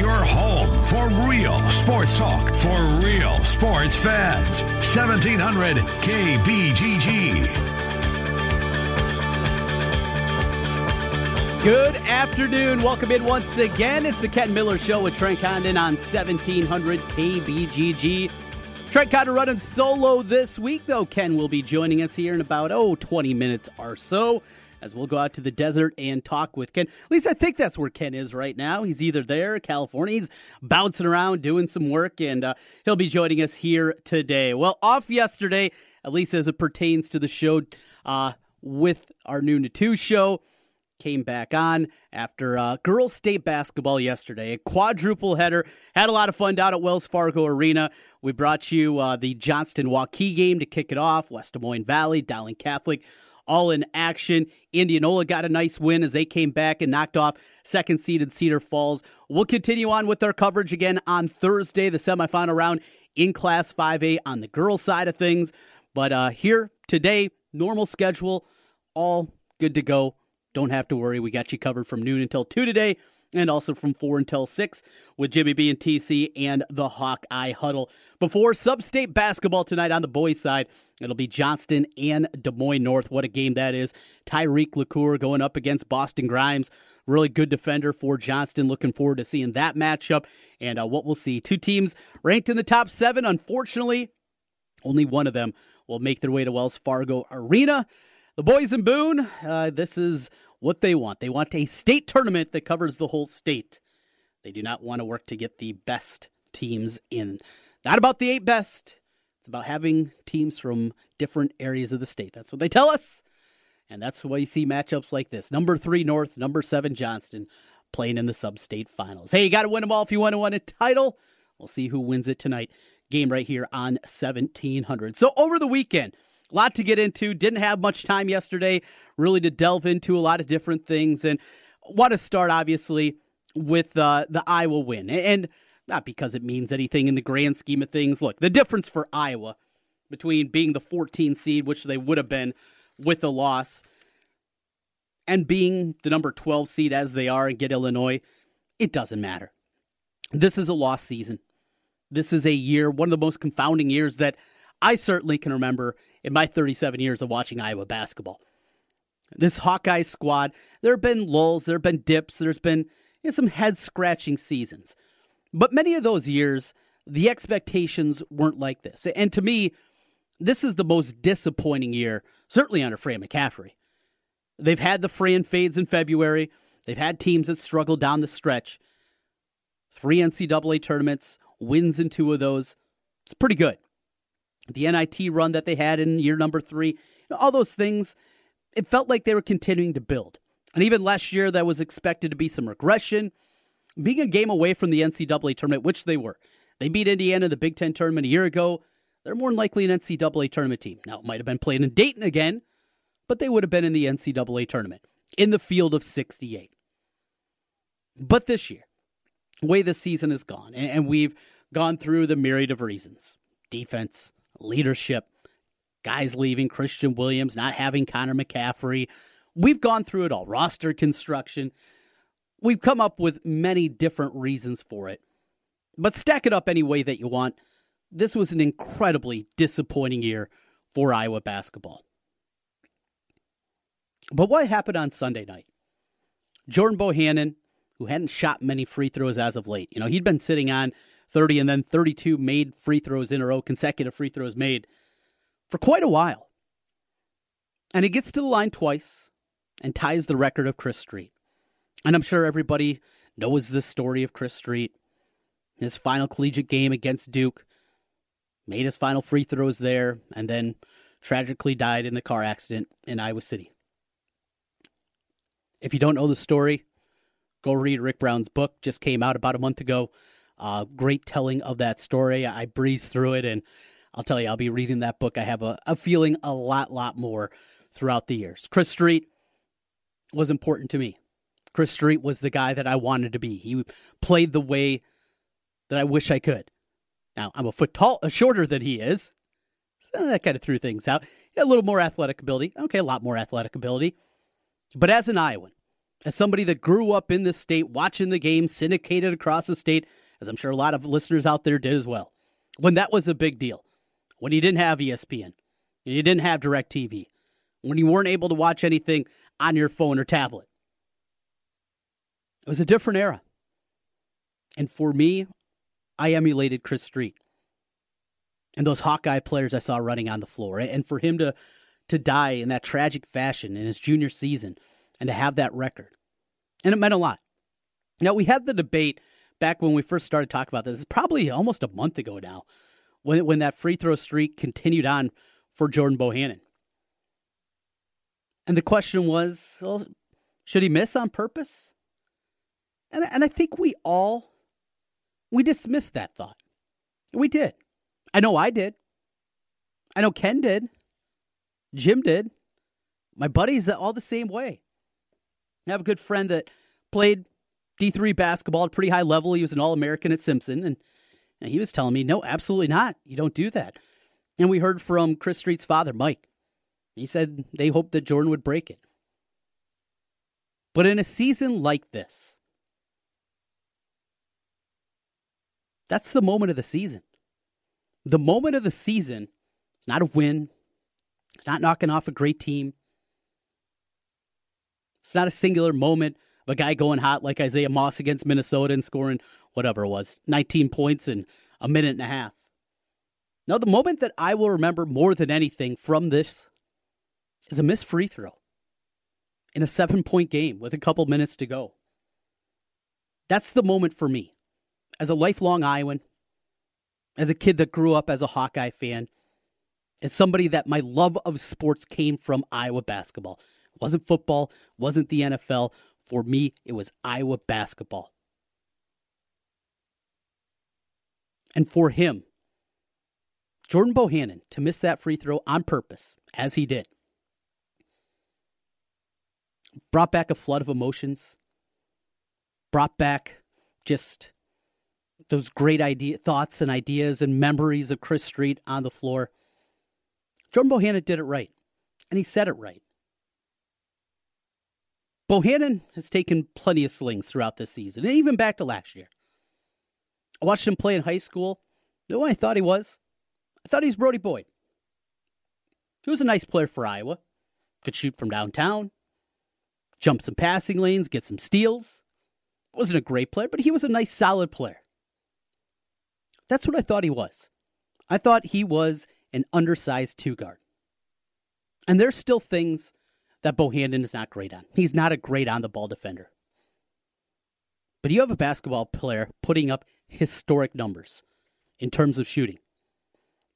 your home for real sports talk for real sports fans. 1700 KBGG. Good afternoon. Welcome in once again. It's the Ken Miller Show with Trent Condon on 1700 KBGG. Trent Condon running solo this week, though. Ken will be joining us here in about, oh, 20 minutes or so as we'll go out to the desert and talk with Ken. At least I think that's where Ken is right now. He's either there, California, he's bouncing around doing some work, and uh, he'll be joining us here today. Well, off yesterday, at least as it pertains to the show uh, with our to two show came back on after uh, girls state basketball yesterday. A quadruple header. Had a lot of fun down at Wells Fargo Arena. We brought you uh, the Johnston Waukee game to kick it off. West Des Moines Valley, Dowling Catholic, all in action. Indianola got a nice win as they came back and knocked off second seeded Cedar Falls. We'll continue on with our coverage again on Thursday, the semifinal round in Class 5A on the girls' side of things. But uh, here today, normal schedule, all good to go don't have to worry. We got you covered from noon until 2 today and also from 4 until 6 with Jimmy B and TC and the Hawkeye Huddle. Before sub-state basketball tonight on the boys' side, it'll be Johnston and Des Moines North. What a game that is. Tyreek LaCour going up against Boston Grimes. Really good defender for Johnston. Looking forward to seeing that matchup and uh, what we'll see. Two teams ranked in the top seven. Unfortunately, only one of them will make their way to Wells Fargo Arena. The boys in Boone, uh, this is what they want. They want a state tournament that covers the whole state. They do not want to work to get the best teams in. Not about the eight best. It's about having teams from different areas of the state. That's what they tell us. And that's why you see matchups like this. Number three North, number seven Johnston playing in the sub-state finals. Hey, you got to win them all if you want to win a title. We'll see who wins it tonight. Game right here on 1700. So over the weekend, a lot to get into. Didn't have much time yesterday, really, to delve into a lot of different things. And want to start, obviously, with uh, the Iowa win. And not because it means anything in the grand scheme of things. Look, the difference for Iowa between being the 14 seed, which they would have been with the loss, and being the number 12 seed as they are and get Illinois, it doesn't matter. This is a lost season. This is a year, one of the most confounding years that I certainly can remember in my 37 years of watching Iowa basketball. This Hawkeye squad, there have been lulls, there have been dips, there's been you know, some head scratching seasons. But many of those years, the expectations weren't like this. And to me, this is the most disappointing year, certainly under Fran McCaffery. They've had the Fran fades in February. They've had teams that struggle down the stretch. Three NCAA tournaments, wins in two of those. It's pretty good the NIT run that they had in year number three, all those things, it felt like they were continuing to build. And even last year, that was expected to be some regression. Being a game away from the NCAA tournament, which they were. They beat Indiana in the Big Ten tournament a year ago. They're more than likely an NCAA tournament team. Now, it might have been playing in Dayton again, but they would have been in the NCAA tournament in the field of 68. But this year, the way the season has gone, and we've gone through the myriad of reasons defense, leadership, guys leaving, Christian Williams, not having Connor McCaffery. We've gone through it all, roster construction. We've come up with many different reasons for it. But stack it up any way that you want. This was an incredibly disappointing year for Iowa basketball. But what happened on Sunday night? Jordan Bohannon, who hadn't shot many free throws as of late, you know, he'd been sitting on 30 and then 32 made free throws in a row, consecutive free throws made for quite a while. And he gets to the line twice and ties the record of Chris Street. And I'm sure everybody knows the story of Chris Street. His final collegiate game against Duke, made his final free throws there, and then tragically died in the car accident in Iowa City. If you don't know the story, go read Rick Brown's book, just came out about a month ago. Uh, great telling of that story. I breezed through it, and I'll tell you, I'll be reading that book. I have a, a feeling a lot, lot more throughout the years. Chris Street was important to me. Chris Street was the guy that I wanted to be. He played the way that I wish I could. Now, I'm a foot tall, shorter than he is. So that kind of threw things out. A little more athletic ability. Okay, a lot more athletic ability. But as an Iowan, as somebody that grew up in this state, watching the game syndicated across the state, as I'm sure a lot of listeners out there did as well, when that was a big deal, when you didn't have ESPN, you didn't have DirecTV, when you weren't able to watch anything on your phone or tablet. It was a different era. And for me, I emulated Chris Street and those Hawkeye players I saw running on the floor. And for him to to die in that tragic fashion in his junior season and to have that record. And it meant a lot. Now, we had the debate back when we first started talking about this. It's probably almost a month ago now when, when that free throw streak continued on for Jordan Bohannon. And the question was well, should he miss on purpose? And, and I think we all we dismissed that thought. We did. I know I did. I know Ken did. Jim did. My buddies all the same way. I have a good friend that played D3 basketball at a pretty high level. He was an All American at Simpson, and, and he was telling me, no, absolutely not. You don't do that. And we heard from Chris Street's father, Mike. He said they hoped that Jordan would break it. But in a season like this, that's the moment of the season. The moment of the season, it's not a win, it's not knocking off a great team. It's not a singular moment of a guy going hot like Isaiah Moss against Minnesota and scoring whatever it was, 19 points in a minute and a half. Now, the moment that I will remember more than anything from this is a missed free throw in a seven point game with a couple minutes to go. That's the moment for me. As a lifelong Iowan, as a kid that grew up as a Hawkeye fan, as somebody that my love of sports came from Iowa basketball. It wasn't football, wasn't the NFL. For me, it was Iowa basketball. And for him, Jordan Bohannon, to miss that free throw on purpose, as he did, brought back a flood of emotions, brought back just those great idea, thoughts and ideas and memories of Chris Street on the floor. Jordan Bohannon did it right, and he said it right. Bohannon has taken plenty of slings throughout this season, and even back to last year. I watched him play in high school. You know I thought he was? I thought he was Brody Boyd. He was a nice player for Iowa. Could shoot from downtown, jump some passing lanes, get some steals. Wasn't a great player, but he was a nice, solid player. That's what I thought he was. I thought he was an undersized two guard. And there's still things that Bohannon is not great on. He's not a great on the ball defender. But you have a basketball player putting up historic numbers in terms of shooting.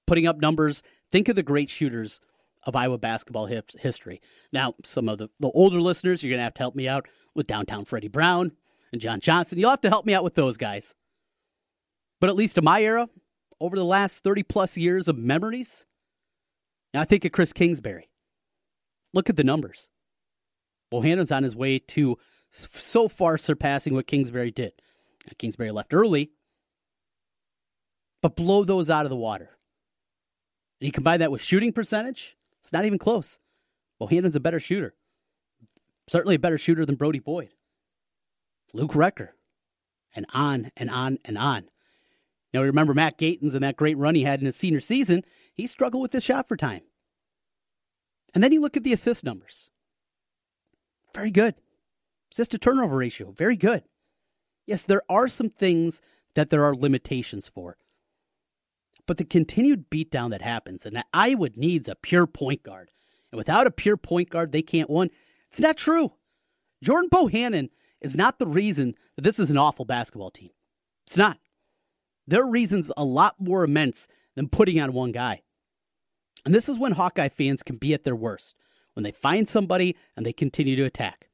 Putting up numbers, think of the great shooters of Iowa basketball history. Now, some of the, the older listeners, you're going to have to help me out with downtown Freddie Brown and John Johnson. You'll have to help me out with those guys. But at least in my era, over the last 30 plus years of memories, now I think of Chris Kingsbury. Look at the numbers. Bohannon's on his way to so far surpassing what Kingsbury did. Now, Kingsbury left early, but blow those out of the water. You combine that with shooting percentage, it's not even close. Bohannon's a better shooter. Certainly a better shooter than Brody Boyd. Luke Recker. And on and on and on. Now, remember Matt Gatens and that great run he had in his senior season. He struggled with his shot for time. And then you look at the assist numbers. Very good. Assist to turnover ratio, very good. Yes, there are some things that there are limitations for. But the continued beatdown that happens, and that Iowa needs a pure point guard. And without a pure point guard, they can't win. It's not true. Jordan Bohannon is not the reason that this is an awful basketball team. It's not. There are reasons a lot more immense than putting on one guy. And this is when Hawkeye fans can be at their worst when they find somebody and they continue to attack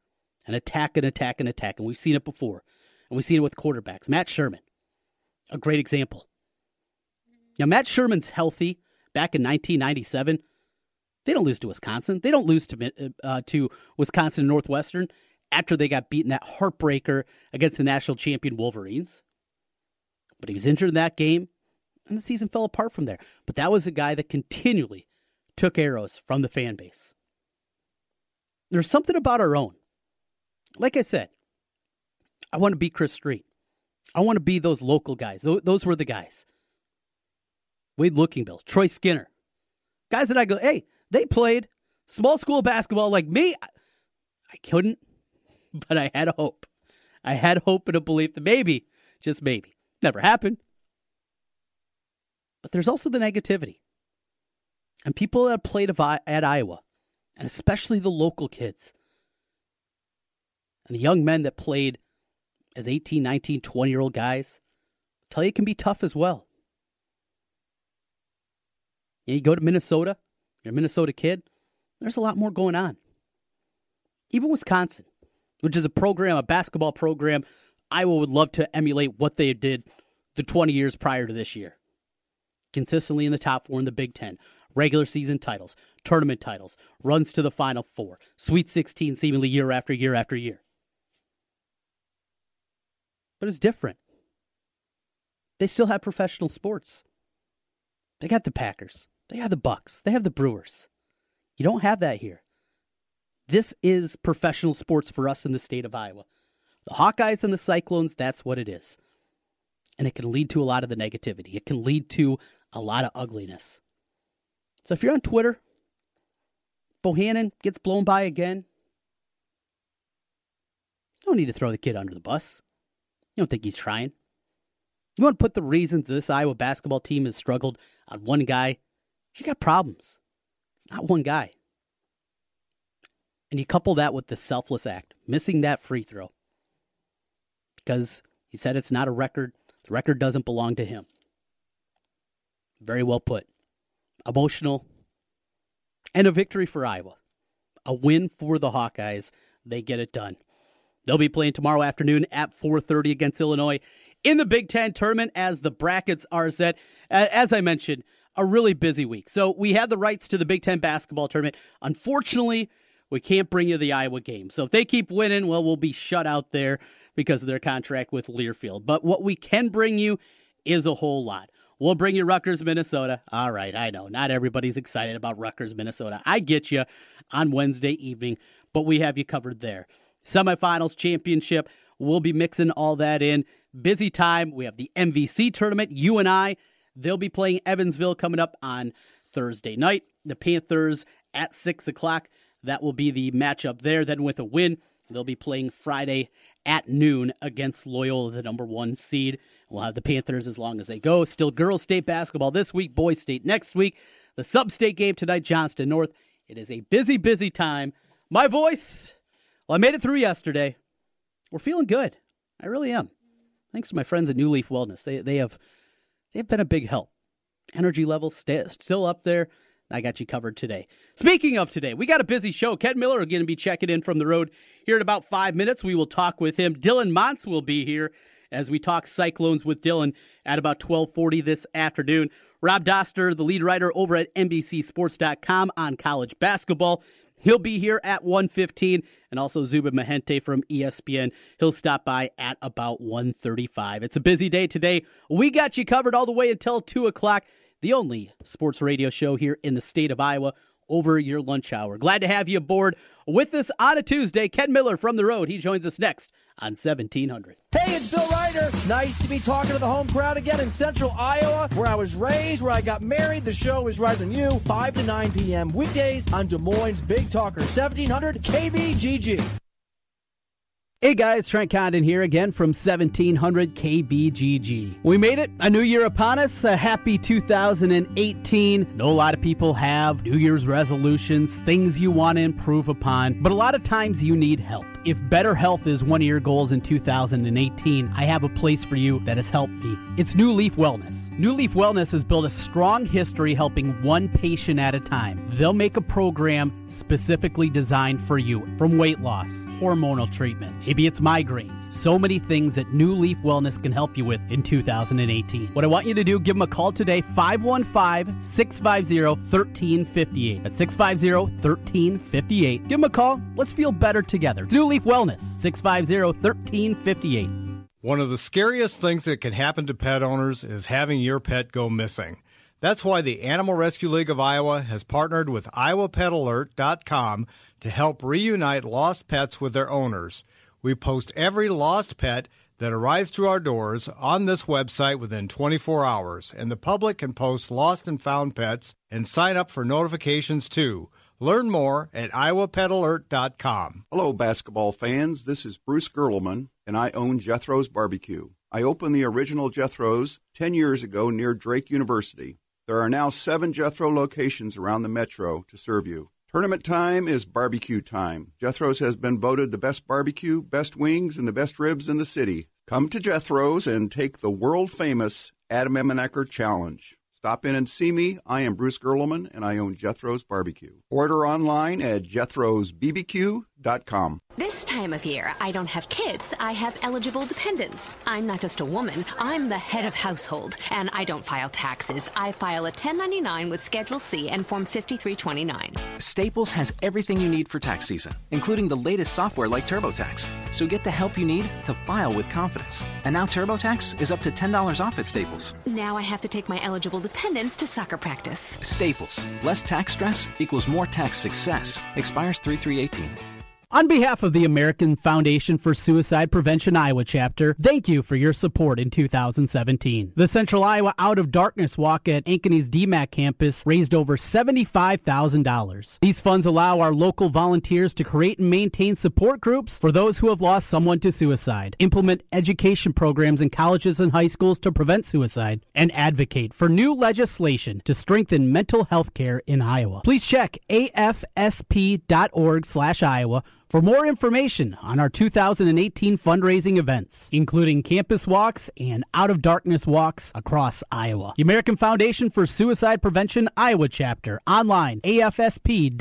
and attack and attack and attack. And we've seen it before. And we've seen it with quarterbacks. Matt Sherman, a great example. Now, Matt Sherman's healthy back in 1997. They don't lose to Wisconsin. They don't lose to, uh, to Wisconsin Northwestern after they got beaten that heartbreaker against the national champion Wolverines. But he was injured in that game, and the season fell apart from there. But that was a guy that continually took arrows from the fan base. There's something about our own. like I said, I want to be Chris Street. I want to be those local guys. Those were the guys. Wade Lookingbill, Troy Skinner, guys that I go, hey, they played small school basketball like me. I couldn't, but I had hope. I had hope and a belief that maybe, just maybe, never happened. But there's also the negativity. And people that played at Iowa, and especially the local kids, and the young men that played as 18, 19, 20 year old guys, tell you it can be tough as well. You go to Minnesota, you're a Minnesota kid, there's a lot more going on. Even Wisconsin, which is a program, a basketball program, Iowa would love to emulate what they did the 20 years prior to this year. Consistently in the top four in the Big Ten, regular season titles, tournament titles, runs to the Final Four, Sweet 16 seemingly year after year after year. But it's different. They still have professional sports. They got the Packers. They have the Bucks. They have the Brewers. You don't have that here. This is professional sports for us in the state of Iowa. The Hawkeyes and the Cyclones, that's what it is. And it can lead to a lot of the negativity. It can lead to a lot of ugliness. So if you're on Twitter, Bohannon gets blown by again. Don't need to throw the kid under the bus. You don't think he's trying. You want to put the reasons this Iowa basketball team has struggled on one guy? You got problems. It's not one guy. And you couple that with the selfless act, missing that free throw. Because he said it's not a record. The record doesn't belong to him. Very well put. Emotional. And a victory for Iowa. A win for the Hawkeyes. They get it done. They'll be playing tomorrow afternoon at 4:30 against Illinois in the Big 10 tournament as the brackets are set. As I mentioned, a really busy week. So we have the rights to the Big Ten basketball tournament. Unfortunately, we can't bring you the Iowa game. So if they keep winning, well, we'll be shut out there because of their contract with Learfield. But what we can bring you is a whole lot. We'll bring you Rutgers, Minnesota. All right, I know not everybody's excited about Rutgers, Minnesota. I get you on Wednesday evening, but we have you covered there. Semifinals, championship, we'll be mixing all that in. Busy time. We have the MVC tournament. You and I They'll be playing Evansville coming up on Thursday night. The Panthers at 6 o'clock. That will be the matchup there. Then, with a win, they'll be playing Friday at noon against Loyola, the number one seed. We'll have the Panthers as long as they go. Still girls' state basketball this week, boys' state next week. The sub state game tonight, Johnston North. It is a busy, busy time. My voice, well, I made it through yesterday. We're feeling good. I really am. Thanks to my friends at New Leaf Wellness. They, they have they've been a big help. Energy levels stay, still up there. I got you covered today. Speaking of today, we got a busy show. Ken Miller are going to be checking in from the road here in about five minutes. We will talk with him. Dylan Montz will be here as we talk Cyclones with Dylan at about 1240 this afternoon. Rob Doster, the lead writer over at NBCSports.com on college basketball, He'll be here at 1:15 and also Zubin Mehenti from ESPN. He'll stop by at about 1:35. It's a busy day today. We got you covered all the way until 2 o'clock. The only sports radio show here in the state of Iowa over your lunch hour. Glad to have you aboard with us on a Tuesday. Ken Miller from the road. He joins us next on 1700. Hey, it's Bill Ryder. Nice to be talking to the home crowd again in central Iowa, where I was raised, where I got married. The show is right than you, 5 to 9 p.m. weekdays on Des Moines Big Talker, 1700 KBGG. Hey guys, Trent Condon here again from 1700 KBGG. We made it, a new year upon us, a happy 2018. know a lot of people have New Year's resolutions, things you want to improve upon, but a lot of times you need help. If better health is one of your goals in 2018, I have a place for you that has helped me. It's New Leaf Wellness. New Leaf Wellness has built a strong history helping one patient at a time. They'll make a program specifically designed for you from weight loss, hormonal treatment, maybe it's migraines. So many things that New Leaf Wellness can help you with in 2018. What I want you to do, give them a call today, 515 650 1358. That's 650 1358. Give them a call. Let's feel better together. New Leaf Wellness, 650 1358. One of the scariest things that can happen to pet owners is having your pet go missing. That's why the Animal Rescue League of Iowa has partnered with IowaPetAlert.com to help reunite lost pets with their owners. We post every lost pet that arrives to our doors on this website within 24 hours, and the public can post lost and found pets and sign up for notifications too. Learn more at iowapetalert.com. Hello, basketball fans. This is Bruce Gerleman, and I own Jethro's Barbecue. I opened the original Jethro's 10 years ago near Drake University. There are now seven Jethro locations around the metro to serve you. Tournament time is barbecue time. Jethro's has been voted the best barbecue, best wings, and the best ribs in the city. Come to Jethro's and take the world famous Adam Emmenecker Challenge. Stop in and see me. I am Bruce Gerleman, and I own Jethro's Barbecue. Order online at jethro'sbbq.com. This time of year, I don't have kids, I have eligible dependents. I'm not just a woman, I'm the head of household, and I don't file taxes. I file a 1099 with Schedule C and Form 5329. Staples has everything you need for tax season, including the latest software like TurboTax. So get the help you need to file with confidence. And now TurboTax is up to $10 off at Staples. Now I have to take my eligible dependents to soccer practice. Staples. Less tax stress equals more tax success. Expires 3318. On behalf of the American Foundation for Suicide Prevention Iowa chapter, thank you for your support in 2017. The Central Iowa Out of Darkness Walk at Ankeny's DMAC campus raised over $75,000. These funds allow our local volunteers to create and maintain support groups for those who have lost someone to suicide, implement education programs in colleges and high schools to prevent suicide, and advocate for new legislation to strengthen mental health care in Iowa. Please check afsp.org/iowa for more information on our 2018 fundraising events, including campus walks and out of darkness walks across Iowa. The American Foundation for Suicide Prevention Iowa chapter online afsp.org/iowa.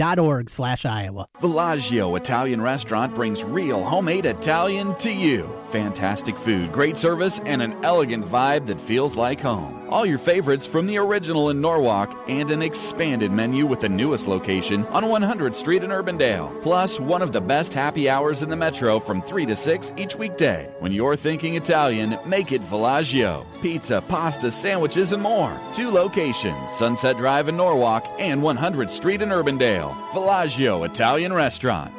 Villaggio Italian Restaurant brings real homemade Italian to you. Fantastic food, great service, and an elegant vibe that feels like home. All your favorites from the original in Norwalk and an expanded menu with the newest location on 100th Street in Urbandale. Plus, one of the best happy hours in the metro from 3 to 6 each weekday. When you're thinking Italian, make it Villaggio. Pizza, pasta, sandwiches, and more. Two locations Sunset Drive in Norwalk and 100th Street in Urbandale. Villaggio Italian Restaurant.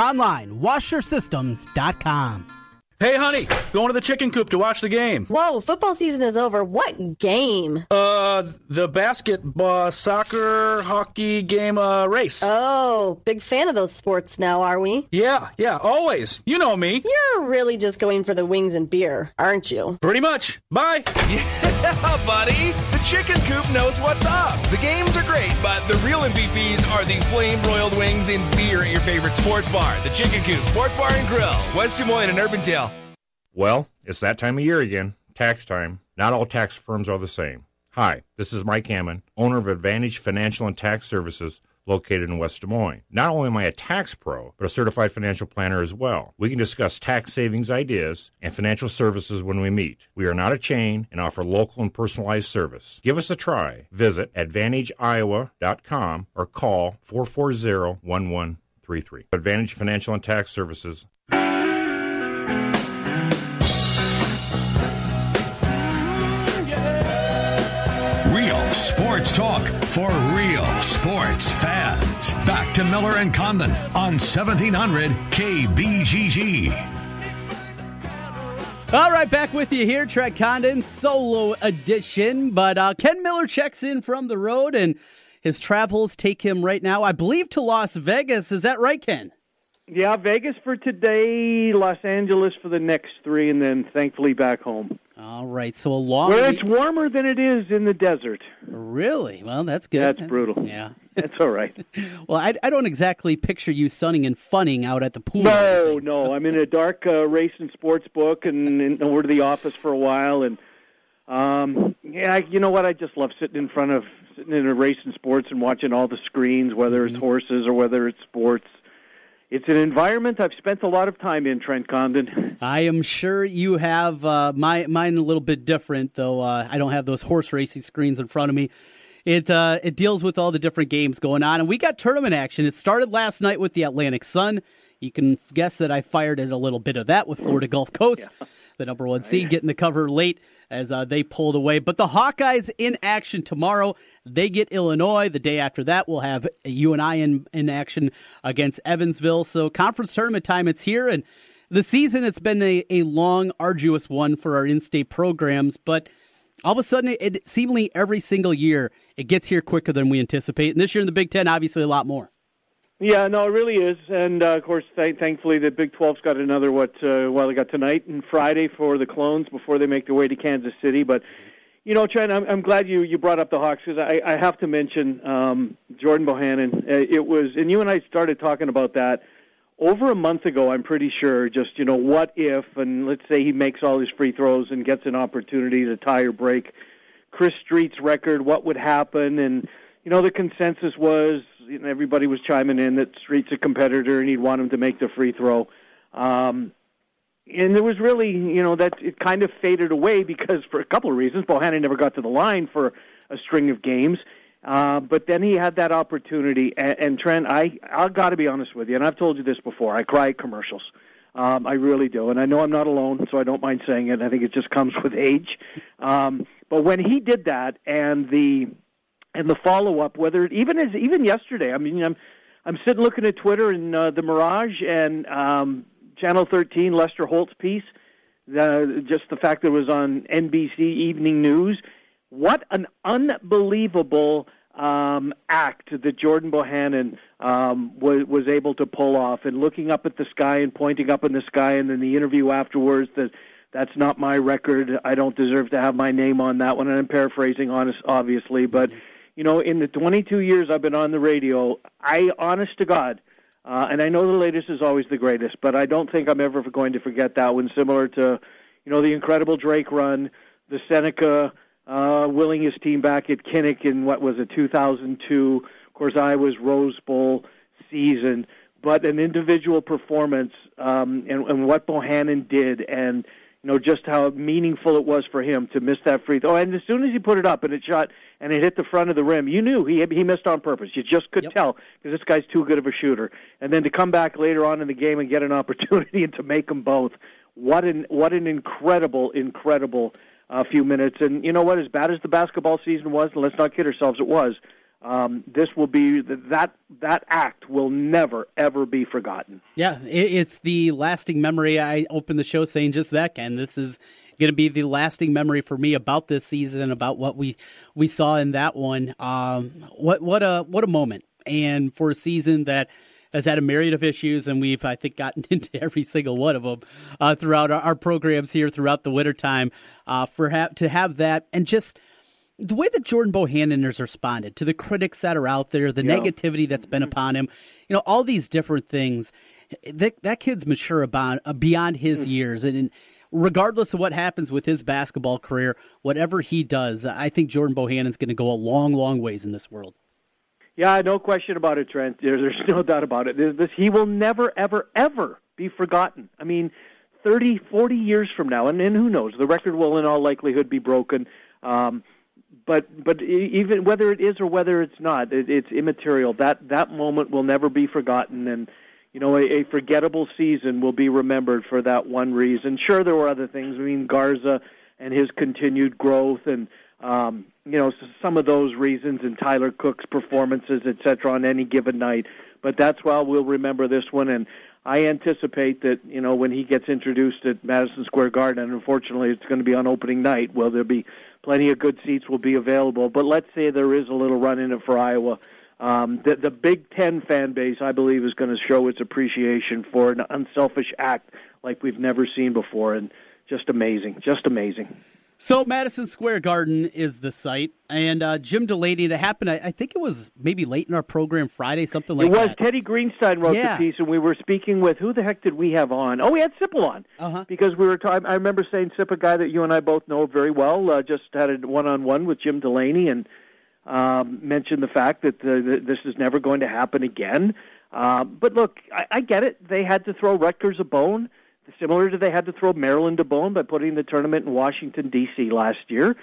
online, washersystems.com. Hey, honey, going to the chicken coop to watch the game. Whoa, football season is over. What game? Uh, the basketball, soccer, hockey game, uh, race. Oh, big fan of those sports now, are we? Yeah, yeah, always. You know me. You're really just going for the wings and beer, aren't you? Pretty much. Bye. Yeah, buddy. The chicken coop knows what's up. The games are great, but the real MVPs are the flame broiled wings and beer at your favorite sports bar. The Chicken Coop Sports Bar and Grill, West Des Moines and Urbandale. Well, it's that time of year again, tax time. Not all tax firms are the same. Hi, this is Mike Hammond, owner of Advantage Financial and Tax Services located in West Des Moines. Not only am I a tax pro, but a certified financial planner as well. We can discuss tax savings ideas and financial services when we meet. We are not a chain and offer local and personalized service. Give us a try. Visit AdvantageIowa.com or call 440-1133. Advantage Financial and Tax Services sports talk for real sports fans. Back to Miller and Condon on 1700 KBGG. All right, back with you here, Trent Condon, solo edition. But uh, Ken Miller checks in from the road, and his travels take him right now, I believe, to Las Vegas. Is that right, Ken? Yeah, Vegas for today, Los Angeles for the next three, and then thankfully back home. All right, so a long. Where it's warmer than it is in the desert. Really? Well, that's good. That's brutal. Yeah, that's all right. well, I, I don't exactly picture you sunning and funning out at the pool. No, no. I'm in a dark uh, race and sports book, and, and over to the office for a while, and um, yeah, I, you know what? I just love sitting in front of sitting in a race and sports and watching all the screens, whether Mm-hmm. it's horses or whether it's sports. It's an environment I've spent a lot of time in, Trent Condon. I am sure you have. Uh, my mine a little bit different, though. Uh, I don't have those horse racing screens in front of me. It uh, it deals with all the different games going on, and we got tournament action. It started last night with the Atlantic Sun. You can guess that I fired at a little bit of that with Florida Gulf Coast, yeah. the number one seed, getting the cover late as uh, they pulled away. But the Hawkeyes in action tomorrow. They get Illinois. The day after that, we'll have UNI in, in action against Evansville. So conference tournament time, it's here. And the season, it's been a, a long, arduous one for our in-state programs. But all of a sudden, it, it seemingly every single year, it gets here quicker than we anticipate. And this year in the Big Ten, obviously a lot more. Yeah, no, it really is, and uh, of course, th- thankfully, the Big 12's got another what? Uh, well, they got tonight and Friday for the Clones before they make their way to Kansas City. But you know, Trent, I'm, I'm glad you you brought up the Hawks because I, I have to mention um, Jordan Bohannon. Uh, it was, and you and I started talking about that over a month ago. I'm pretty sure. Just you know, what if, and let's say he makes all his free throws and gets an opportunity to tie or break Chris Street's record. What would happen? And you know, the consensus was everybody was chiming in that Street's a competitor and he'd want him to make the free throw. Um, and there was really, you know, that it kind of faded away because for a couple of reasons, Bohannon never got to the line for a string of games. Uh, but then he had that opportunity, and, and Trent, I I got to be honest with you, and I've told you this before. I cry at commercials, um, I really do, and I know I'm not alone, so I don't mind saying it. I think it just comes with age. Um, but when he did that, and the and the follow up, whether even as even yesterday, I mean, I'm I'm sitting looking at Twitter and uh, the Mirage and um, Channel 13, Lester Holt's piece, just the fact that it was on NBC Evening News. What an unbelievable um, act that Jordan Bohannon um, was was able to pull off, and looking up at the sky and pointing up in the sky, and then the interview afterwards that that's not my record. I don't deserve to have my name on that one. And I'm paraphrasing, honest, obviously, but you know, in the 22 years I've been on the radio, I, honest to God, uh, and I know the latest is always the greatest, but I don't think I'm ever going to forget that one. Similar to, you know, the incredible Drake run, the Seneca uh, willing his team back at Kinnick in what was it, 2002. Of course, I was Rose Bowl season, but an individual performance um, and, and what Bohannon did, and you know just how meaningful it was for him to miss that free throw. And as soon as he put it up and it shot and it hit the front of the rim, you knew he he missed on purpose. You just could yep. tell because this guy's too good of a shooter. And then to come back later on in the game and get an opportunity and to make them both, what an what an incredible incredible uh, few minutes. And you know what? As bad as the basketball season was, and let's not kid ourselves, it was um, this will be that that act will never ever be forgotten. Yeah, it's the lasting memory. I opened the show saying just that, Ken. This is going to be the lasting memory for me about this season and about what we we saw in that one. Um, what what a what a moment, and for a season that has had a myriad of issues, and we've, I think, gotten into every single one of them uh, throughout our, our, programs here throughout the wintertime. Uh, for ha- to have that and just the way that Jordan Bohannon has responded to the critics that are out there, the yeah. negativity that's been upon him, you know, all these different things. That, that kid's mature about, uh, beyond his mm. years. And, and, regardless of what happens with his basketball career, whatever he does, I think Jordan Bohannon's going to go a long, long ways in this world. Yeah, no question about it, Trent. There's, there's no doubt about it. There's this, he will never, ever, ever be forgotten. I mean, 30, 40 years from now, and, and who knows, the record will in all likelihood be broken. Um, but but even whether it is or whether it's not, it, it's immaterial. That that moment will never be forgotten, and you know a, a forgettable season will be remembered for that one reason. Sure, there were other things. I mean, Garza and his continued growth, and um, you know some of those reasons, and Tyler Cook's performances, etc. on any given night. But that's why we'll remember this one, and I anticipate that you know when he gets introduced at Madison Square Garden, and unfortunately it's going to be on opening night. Well, there'll be plenty of good seats will be available. But let's say there is a little run in it for Iowa. Um, the, the Big Ten fan base, I believe, is going to show its appreciation for an unselfish act like we've never seen before, and just amazing, just amazing. So Madison Square Garden is the site, and uh, Jim Delaney. It happened. I, I, think it was maybe late in our program Friday, something like that. It was that. Teddy Greenstein wrote yeah. the piece, and we were speaking with who the heck did we have on? Oh, we had Sipple on uh-huh. because we were. I remember saying Sip, a guy that you and I both know very well, uh, just had a one-on-one with Jim Delaney, and um, mentioned the fact that the, the, this is never going to happen again. Uh, but look, I, I get it. They had to throw Rutgers a bone, similar to they had to throw Maryland a bone by putting the tournament in Washington D.C. last year.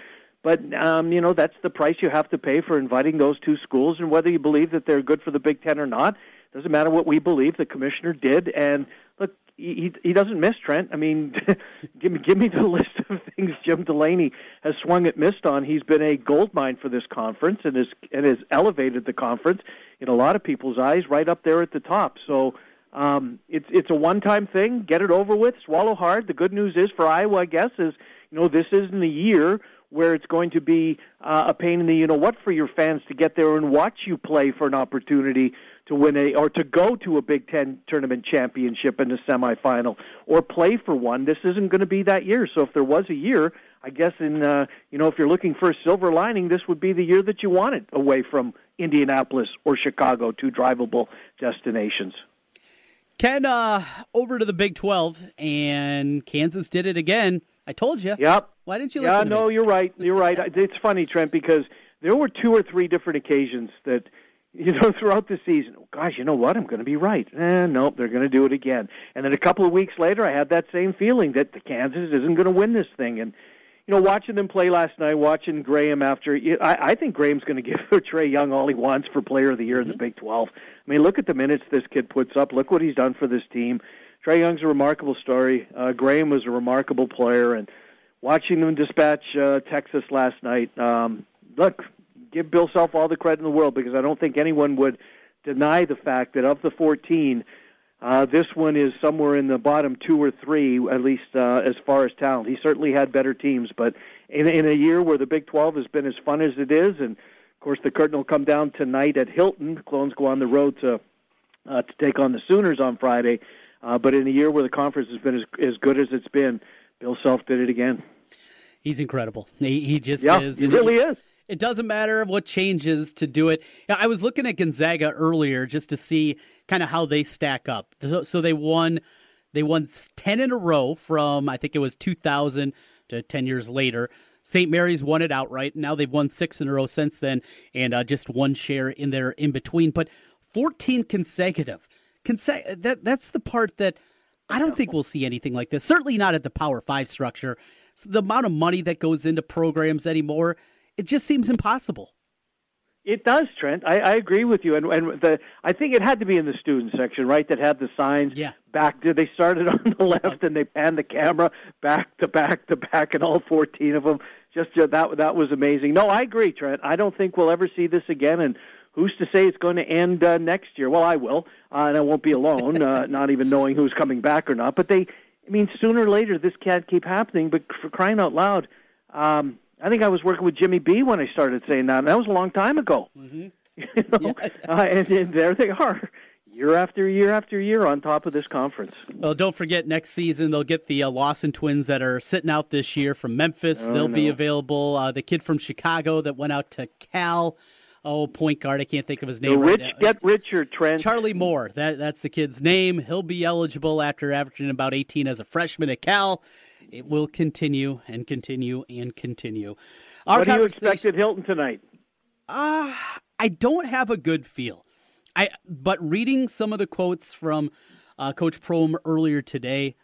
But um, you know that's the price you have to pay for inviting those two schools, and whether you believe that they're good for the Big Ten or not, doesn't matter what we believe. The commissioner did, and look, he he doesn't miss Trent. I mean, give me give me the list of things Jim Delaney has swung at missed on. He's been a gold mine for this conference, and has and has elevated the conference in a lot of people's eyes, right up there at the top. So. Um, it's it's a one-time thing. Get it over with. Swallow hard. The good news is for Iowa, I guess, is you know this isn't a year where it's going to be uh, a pain in the you know what for your fans to get there and watch you play for an opportunity to win a or to go to a Big Ten tournament championship in the semifinal or play for one. This isn't going to be that year. So if there was a year, I guess in uh, you know if you're looking for a silver lining, this would be the year that you wanted away from Indianapolis or Chicago, two drivable destinations. Ken, uh, over to the Big 12, and Kansas did it again. I told you. Yep. Why didn't you yeah, listen no, you're right. You're right. It's funny, Trent, because there were two or three different occasions that, you know, throughout the season, gosh, you know what? I'm going to be right. Eh, nope, they're going to do it again. And then a couple of weeks later, I had that same feeling that the Kansas isn't going to win this thing. And, you know, watching them play last night, watching Graham after, I, I think Graham's going to give Trae Young all he wants for Player of the Year mm-hmm. in the Big 12. I mean, look at the minutes this kid puts up. Look what he's done for this team. Trae Young's a remarkable story. Uh, Graham was a remarkable player, and watching them dispatch uh, Texas last night, um, look, give Bill Self all the credit in the world because I don't think anyone would deny the fact that of the 14, uh, this one is somewhere in the bottom two or three, at least uh, as far as talent. He certainly had better teams, but in, in a year where the Big 12 has been as fun as it is, and of course the curtain will come down tonight at Hilton. The Clones go on the road to uh, to take on the Sooners on Friday. Uh, but in a year where the conference has been as, as good as it's been, Bill Self did it again. He's incredible. He, he just yeah, is. He really is. It doesn't matter what changes to do it. I was looking at Gonzaga earlier just to see kind of how they stack up. So, so they won, they won ten in a row from I think it was 2000 to ten years later. St. Mary's won it outright. Now they've won six in a row since then, and uh, just one share in there in between. But 14 consecutive. Conse- that that's the part that I don't think we'll see anything like this. Certainly not at the Power Five structure. So the amount of money that goes into programs anymore, it just seems impossible. It does, Trent. I, I agree with you, and and the I think it had to be in the student section, right? That had the signs. Yeah. Back. Did they started on the left and they panned the camera back to back to back, and all fourteen of them. Just uh, that that was amazing. No, I agree, Trent. I don't think we'll ever see this again, and who's to say it's going to end uh, next year? Well, I will, uh, and I won't be alone, uh, not even knowing who's coming back or not. But they, I mean, sooner or later this can't keep happening. But for crying out loud, um, I think I was working with Jimmy B when I started saying that, and that was a long time ago. Mm-hmm. you know? yeah. uh, and, and there they are. Year after year after year on top of this conference. Well, don't forget next season they'll get the uh, Lawson twins that are sitting out this year from Memphis. Oh, they'll no. be available. Uh, the kid from Chicago that went out to Cal oh point guard. I can't think of his name. The right rich now. get richer trend. Charlie Moore. That that's the kid's name. He'll be eligible after averaging about 18 as a freshman at Cal. It will continue and continue and continue. Our what do you expect at Hilton tonight? Uh, I don't have a good feel. I but reading some of the quotes from uh, Coach Prohm earlier today,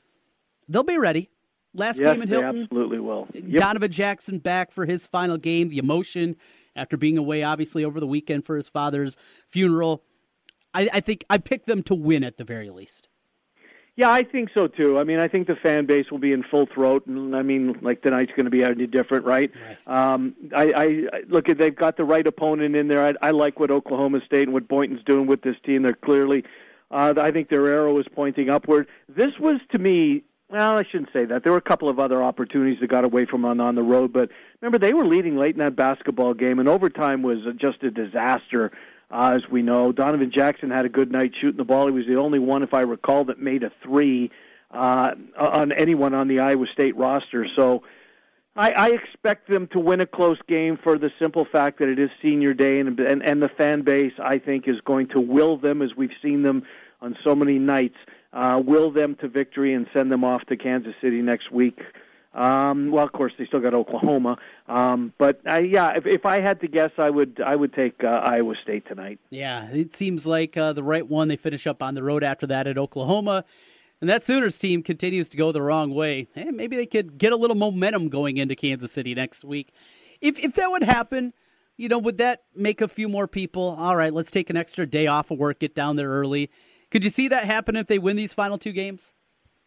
they'll be ready. Last yes, game in Hilton, absolutely will. Yep. Donovan Jackson back for his final game. The emotion after being away, obviously over the weekend for his father's funeral. I, I think I picked them to win at the very least. Yeah, I think so too. I mean, I think the fan base will be in full throat, and I mean, like tonight's going to be any different, right? right. Um, I, I I- look at they've got the right opponent in there. I, I like what Oklahoma State and what Boynton's doing with this team. They're clearly, uh, I think their arrow is pointing upward. This was to me. Well, I shouldn't say that. There were a couple of other opportunities that got away from on on the road, but remember they were leading late in that basketball game, and overtime was just a disaster. Uh, as we know, Donovan Jackson had a good night shooting the ball. He was the only one, if I recall, that made a three uh, on anyone on the Iowa State roster. So I, I expect them to win a close game for the simple fact that it is senior day, and, and and the fan base I think is going to will them as we've seen them on so many nights, uh, will them to victory and send them off to Kansas City next week. Um, well, of course, they still got Oklahoma. Um, but uh, yeah, if, if I had to guess, I would I would take uh, Iowa State tonight. Yeah, it seems like uh, the right one. They finish up on the road after that at Oklahoma. And that Sooners team continues to go the wrong way. Hey, maybe they could get a little momentum going into Kansas City next week. If if that would happen, you know, would that make a few more people? All right, let's take an extra day off of work, get down there early. Could you see that happen if they win these final two games?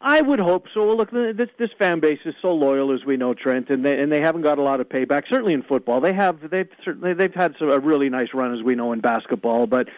I would hope so. Well, look, this this fan base is so loyal, as we know, Trent, and they and they haven't got a lot of payback. Certainly in football, they have. They've certainly they've had some, a really nice run, as we know, in basketball. But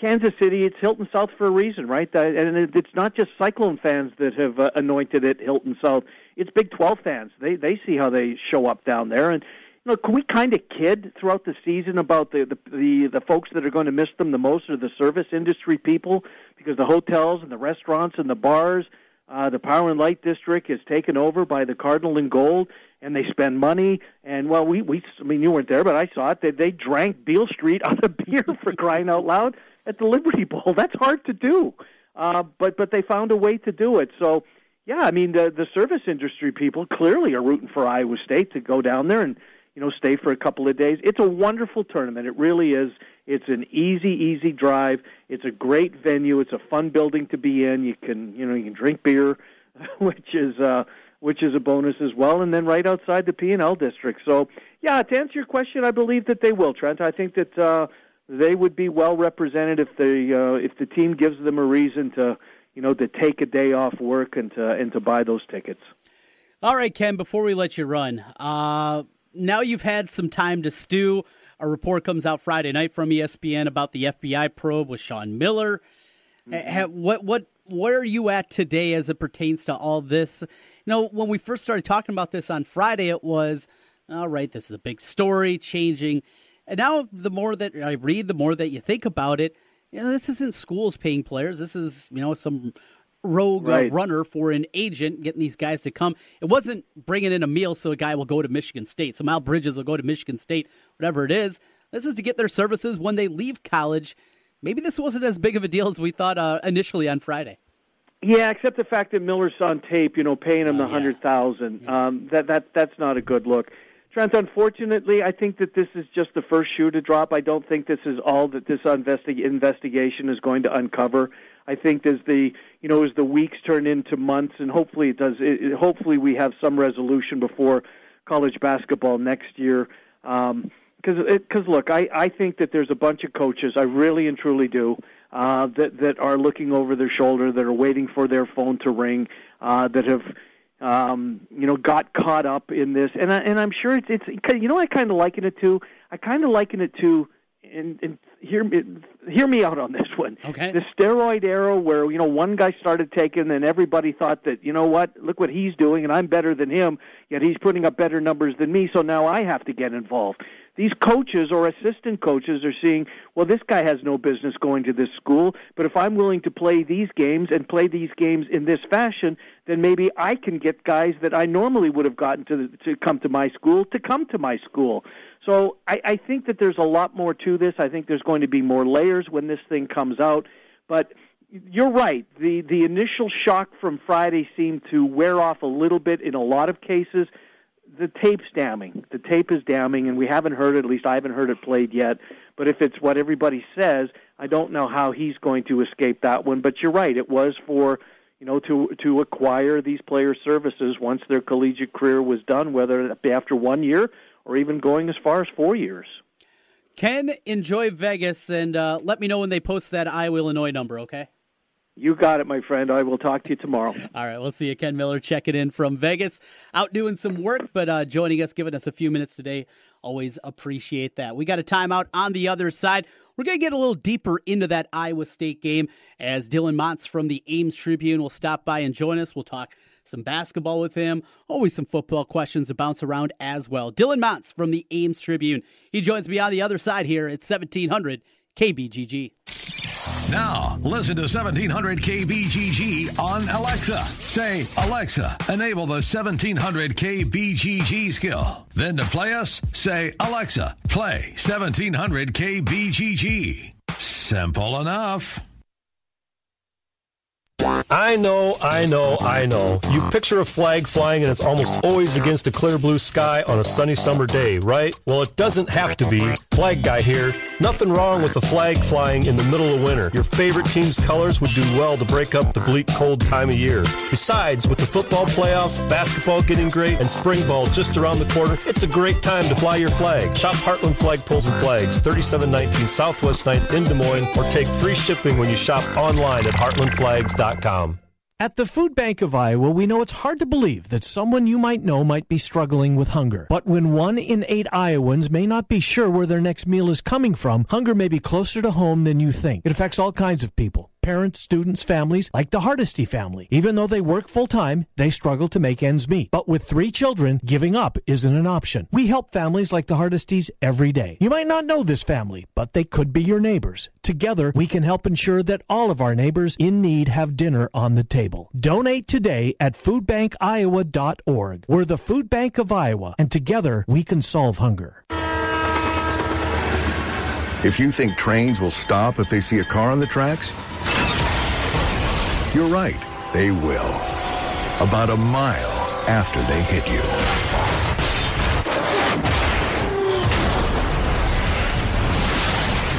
Kansas City, it's Hilton South for a reason, right? And it's not just Cyclone fans that have uh, anointed it Hilton South. It's Big 12 fans. They they see how they show up down there, and you know, can we kind of kid throughout the season about the, the the the folks that are going to miss them the most are the service industry people because the hotels and the restaurants and the bars uh, the Power and Light District is taken over by the Cardinal and Gold, and they spend money. And well, we we I mean you weren't there, but I saw it. They they drank Beale Street out of beer for crying out loud at the Liberty Bowl. That's hard to do, uh, but but they found a way to do it. So yeah, I mean the the service industry people clearly are rooting for Iowa State to go down there and you know stay for a couple of days. It's a wonderful tournament. It really is. It's an easy, easy drive. It's a great venue. It's a fun building to be in. You can, you know, you can drink beer, which is uh, which is a bonus as well. And then right outside the P and L district. So, yeah, to answer your question, I believe that they will, Trent. I think that uh, they would be well represented if the uh, if the team gives them a reason to, you know, to take a day off work and to and to buy those tickets. All right, Ken. Before we let you run, uh, now you've had some time to stew. A report comes out Friday night from ESPN about the FBI probe with Sean Miller. Mm-hmm. What what where are you at today as it pertains to all this? You know, when we first started talking about this on Friday, it was all right. This is a big story, changing, and now the more that I read, the more that you think about it. You know, this isn't schools paying players. This is you know some rogue uh, right. runner for an agent getting these guys to come. It wasn't bringing in a meal so a guy will go to Michigan State. So Miles Bridges will go to Michigan State, whatever it is. This is to get their services when they leave college. Maybe this wasn't as big of a deal as we thought uh, initially on Friday. Yeah, except the fact that Miller's on tape, you know, paying him the hundred thousand. Yeah. Um, that that that's not a good look. Trent, unfortunately, I think that this is just the first shoe to drop. I don't think this is all that this investi- investigation is going to uncover. I think as the you know as the weeks turn into months, and hopefully it does. It, hopefully we have some resolution before college basketball next year. Um, because because look, I I think that there's a bunch of coaches. I really and truly do. Uh, that that are looking over their shoulder, that are waiting for their phone to ring, uh, that have um, you know got caught up in this, and I, and I'm sure it's it's you know I kind of liken it to I kind of liken it to and, and hear me hear me out on this one. Okay. The steroid era where you know one guy started taking and everybody thought that you know what look what he's doing and I'm better than him yet he's putting up better numbers than me so now I have to get involved. These coaches or assistant coaches are seeing well this guy has no business going to this school but if I'm willing to play these games and play these games in this fashion then maybe I can get guys that I normally would have gotten to to come to my school to come to my school. So I, I think that there's a lot more to this. I think there's going to be more layers when this thing comes out. But you're right. The the initial shock from Friday seemed to wear off a little bit in a lot of cases. The tape's damning. The tape is damning, and we haven't heard it. At least I haven't heard it played yet. But if it's what everybody says, I don't know how he's going to escape that one. But you're right. It was for you know to to acquire these player services once their collegiate career was done, whether after one year or even going as far as four years. Ken, enjoy Vegas and uh, let me know when they post that Iowa Illinois number, okay? You got it, my friend. I will talk to you tomorrow. All right, we'll see you. Ken Miller checking in from Vegas, out doing some work, but uh, joining us, giving us a few minutes today. Always appreciate that. We got a timeout on the other side. We're going to get a little deeper into that Iowa State game as Dylan Montz from the Ames Tribune will stop by and join us. We'll talk some basketball with him, always some football questions to bounce around as well. Dylan Montz from the Ames Tribune. He joins me on the other side here at 1700 KBGG. Now, listen to 1700 KBGG on Alexa. Say, Alexa, enable the 1700 KBGG skill. Then to play us, say, Alexa, play 1700 KBGG. Simple enough. I know, I know, I know. You picture a flag flying and it's almost always against a clear blue sky on a sunny summer day, right? Well, it doesn't have to be. Flag guy here. Nothing wrong with the flag flying in the middle of winter. Your favorite team's colors would do well to break up the bleak cold time of year. Besides, with the football playoffs, basketball getting great, and spring ball just around the corner, it's a great time to fly your flag. Shop Heartland Flagpoles and Flags, 3719 Southwest 9th in Des Moines, or take free shipping when you shop online at heartlandflags.com. At the Food Bank of Iowa, we know it's hard to believe that someone you might know might be struggling with hunger. But when one in eight Iowans may not be sure where their next meal is coming from, hunger may be closer to home than you think. It affects all kinds of people parents, students, families, like the Hardesty family. Even though they work full time, they struggle to make ends meet. But with three children, giving up isn't an option. We help families like the Hardesties every day. You might not know this family, but they could be your neighbors. Together, we can help ensure that all of our neighbors in need have dinner on the table. Donate today at foodbankiowa.org. We're the Food Bank of Iowa, and together we can solve hunger. If you think trains will stop if they see a car on the tracks, you're right, they will. About a mile after they hit you.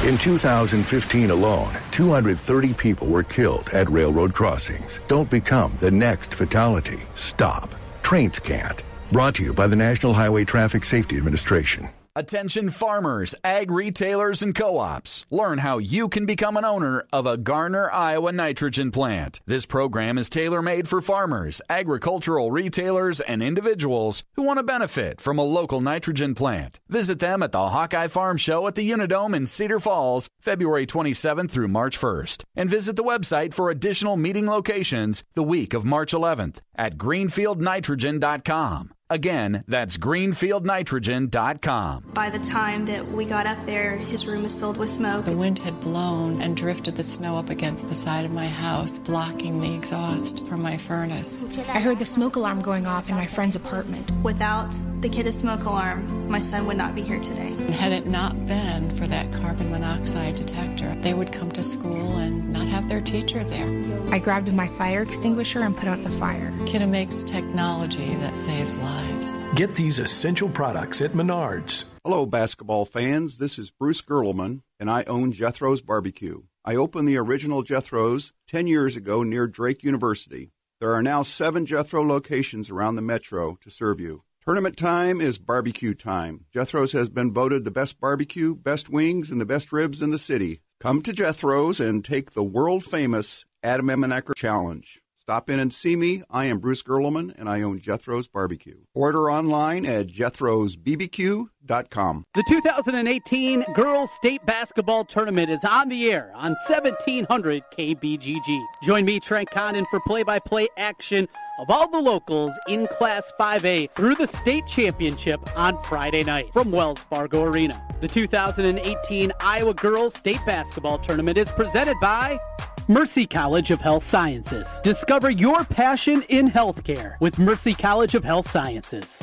In 2015 alone, 230 people were killed at railroad crossings. Don't become the next fatality. Stop. Trains can't. Brought to you by the National Highway Traffic Safety Administration. Attention farmers, ag retailers, and co ops. Learn how you can become an owner of a Garner, Iowa nitrogen plant. This program is tailor made for farmers, agricultural retailers, and individuals who want to benefit from a local nitrogen plant. Visit them at the Hawkeye Farm Show at the Unidome in Cedar Falls, February 27th through March 1st. And visit the website for additional meeting locations the week of March 11th at greenfieldnitrogen.com. Again, that's greenfieldnitrogen.com. By the time that we got up there, his room was filled with smoke. The wind had blown and drifted the snow up against the side of my house, blocking the exhaust from my furnace. I heard the smoke alarm going off in my friend's apartment. Without the Kidde smoke alarm, my son would not be here today. And had it not been for that carbon monoxide detector, they would come to school and not have their teacher there. I grabbed my fire extinguisher and put out the fire. Kidde makes technology that saves lives. Get these essential products at Menards. Hello, basketball fans. This is Bruce Gerleman, and I own Jethro's Barbecue. I opened the original Jethro's 10 years ago near Drake University. There are now seven Jethro locations around the metro to serve you. Tournament time is barbecue time. Jethro's has been voted the best barbecue, best wings, and the best ribs in the city. Come to Jethro's and take the world famous Adam Emmenecker Challenge. Stop in and see me. I am Bruce Gerleman, and I own Jethro's Barbecue. Order online at jethro'sbbq.com. The 2018 Girls State Basketball Tournament is on the air on 1700 KBGG. Join me, Trent Condon, for play-by-play action of all the locals in Class 5A through the state championship on Friday night from Wells Fargo Arena. The 2018 Iowa Girls State Basketball Tournament is presented by Mercy College of Health Sciences. Discover your passion in healthcare with Mercy College of Health Sciences.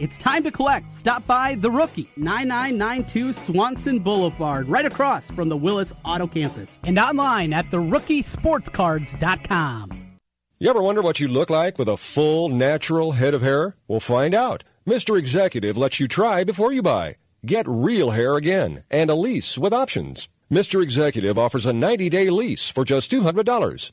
It's time to collect. Stop by The Rookie, 9992 Swanson Boulevard, right across from the Willis Auto Campus, and online at therookiesportscards.com. You ever wonder what you look like with a full, natural head of hair? We'll find out. Mr. Executive lets you try before you buy. Get real hair again and a lease with options. Mr. Executive offers a 90 day lease for just $200.